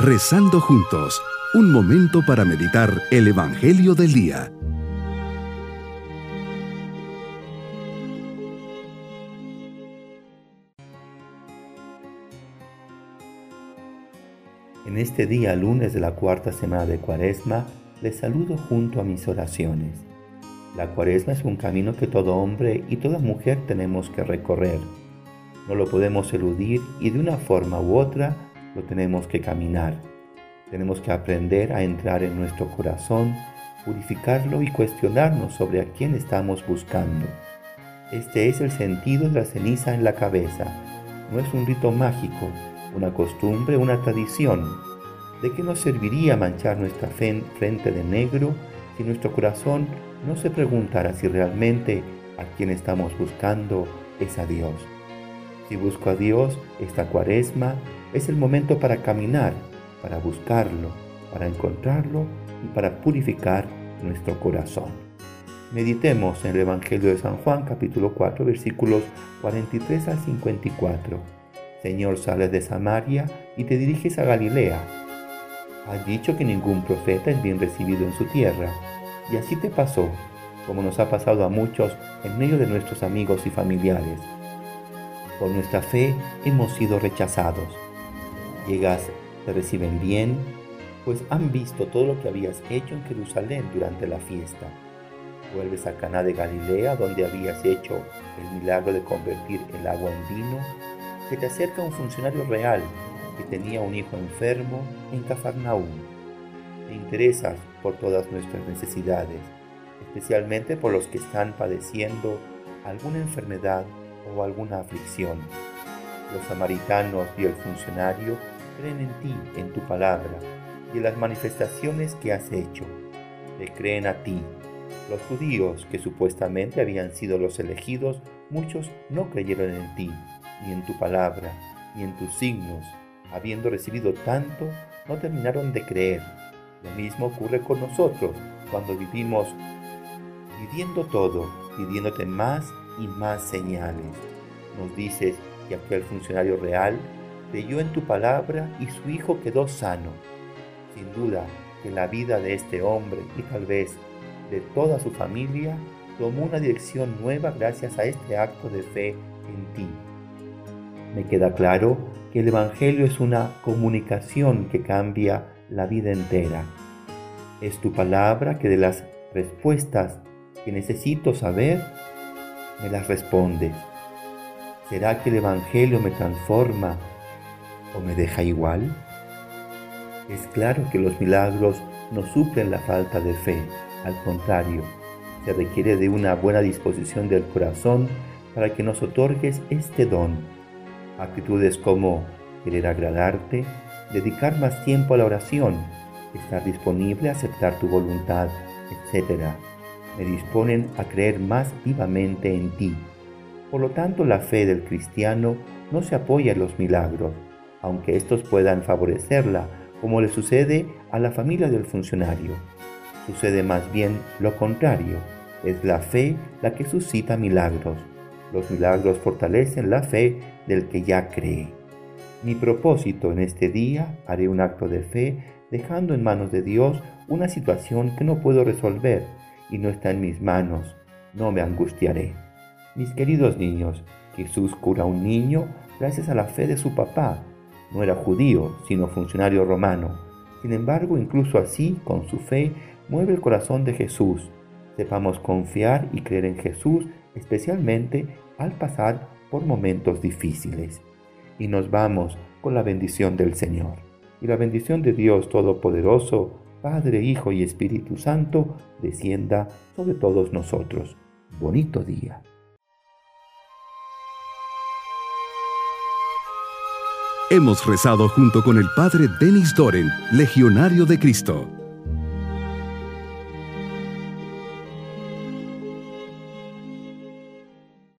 Rezando juntos, un momento para meditar el Evangelio del Día. En este día, lunes de la cuarta semana de Cuaresma, les saludo junto a mis oraciones. La Cuaresma es un camino que todo hombre y toda mujer tenemos que recorrer. No lo podemos eludir y de una forma u otra lo tenemos que caminar. Tenemos que aprender a entrar en nuestro corazón, purificarlo y cuestionarnos sobre a quién estamos buscando. Este es el sentido de la ceniza en la cabeza. No es un rito mágico, una costumbre, una tradición. ¿De qué nos serviría manchar nuestra frente de negro si nuestro corazón no se preguntara si realmente a quien estamos buscando es a Dios? Si busco a Dios, esta cuaresma es el momento para caminar, para buscarlo, para encontrarlo y para purificar nuestro corazón. Meditemos en el Evangelio de San Juan capítulo 4 versículos 43 al 54. Señor, sales de Samaria y te diriges a Galilea. Has dicho que ningún profeta es bien recibido en su tierra, y así te pasó, como nos ha pasado a muchos en medio de nuestros amigos y familiares. Por nuestra fe hemos sido rechazados. Llegas, te reciben bien, pues han visto todo lo que habías hecho en Jerusalén durante la fiesta. Vuelves a Caná de Galilea, donde habías hecho el milagro de convertir el agua en vino. Se te acerca un funcionario real que tenía un hijo enfermo en Cafarnaúm. Te interesas por todas nuestras necesidades, especialmente por los que están padeciendo alguna enfermedad o alguna aflicción. Los samaritanos y el funcionario creen en ti, en tu palabra y en las manifestaciones que has hecho. Te creen a ti. Los judíos, que supuestamente habían sido los elegidos, muchos no creyeron en ti, ni en tu palabra, ni en tus signos. Habiendo recibido tanto, no terminaron de creer. Lo mismo ocurre con nosotros cuando vivimos pidiendo todo, pidiéndote más y más señales. Nos dices que aquel funcionario real creyó en tu palabra y su hijo quedó sano. Sin duda que la vida de este hombre y tal vez de toda su familia tomó una dirección nueva gracias a este acto de fe en ti. Me queda claro que el Evangelio es una comunicación que cambia la vida entera. Es tu palabra que de las respuestas que necesito saber, me las responde. ¿Será que el Evangelio me transforma o me deja igual? Es claro que los milagros no suplen la falta de fe, al contrario, se requiere de una buena disposición del corazón para que nos otorgues este don. Actitudes como querer agradarte, dedicar más tiempo a la oración, estar disponible a aceptar tu voluntad, etc. Me disponen a creer más vivamente en ti. Por lo tanto, la fe del cristiano no se apoya en los milagros, aunque estos puedan favorecerla, como le sucede a la familia del funcionario. Sucede más bien lo contrario, es la fe la que suscita milagros. Los milagros fortalecen la fe del que ya cree. Mi propósito en este día haré un acto de fe dejando en manos de Dios una situación que no puedo resolver y no está en mis manos. No me angustiaré. Mis queridos niños, Jesús cura a un niño gracias a la fe de su papá no era judío, sino funcionario romano. Sin embargo, incluso así, con su fe, mueve el corazón de Jesús. Sepamos confiar y creer en Jesús, especialmente al pasar por momentos difíciles. Y nos vamos con la bendición del Señor. Y la bendición de Dios Todopoderoso, Padre, Hijo y Espíritu Santo, descienda sobre todos nosotros. Bonito día. Hemos rezado junto con el Padre Denis Doren, Legionario de Cristo.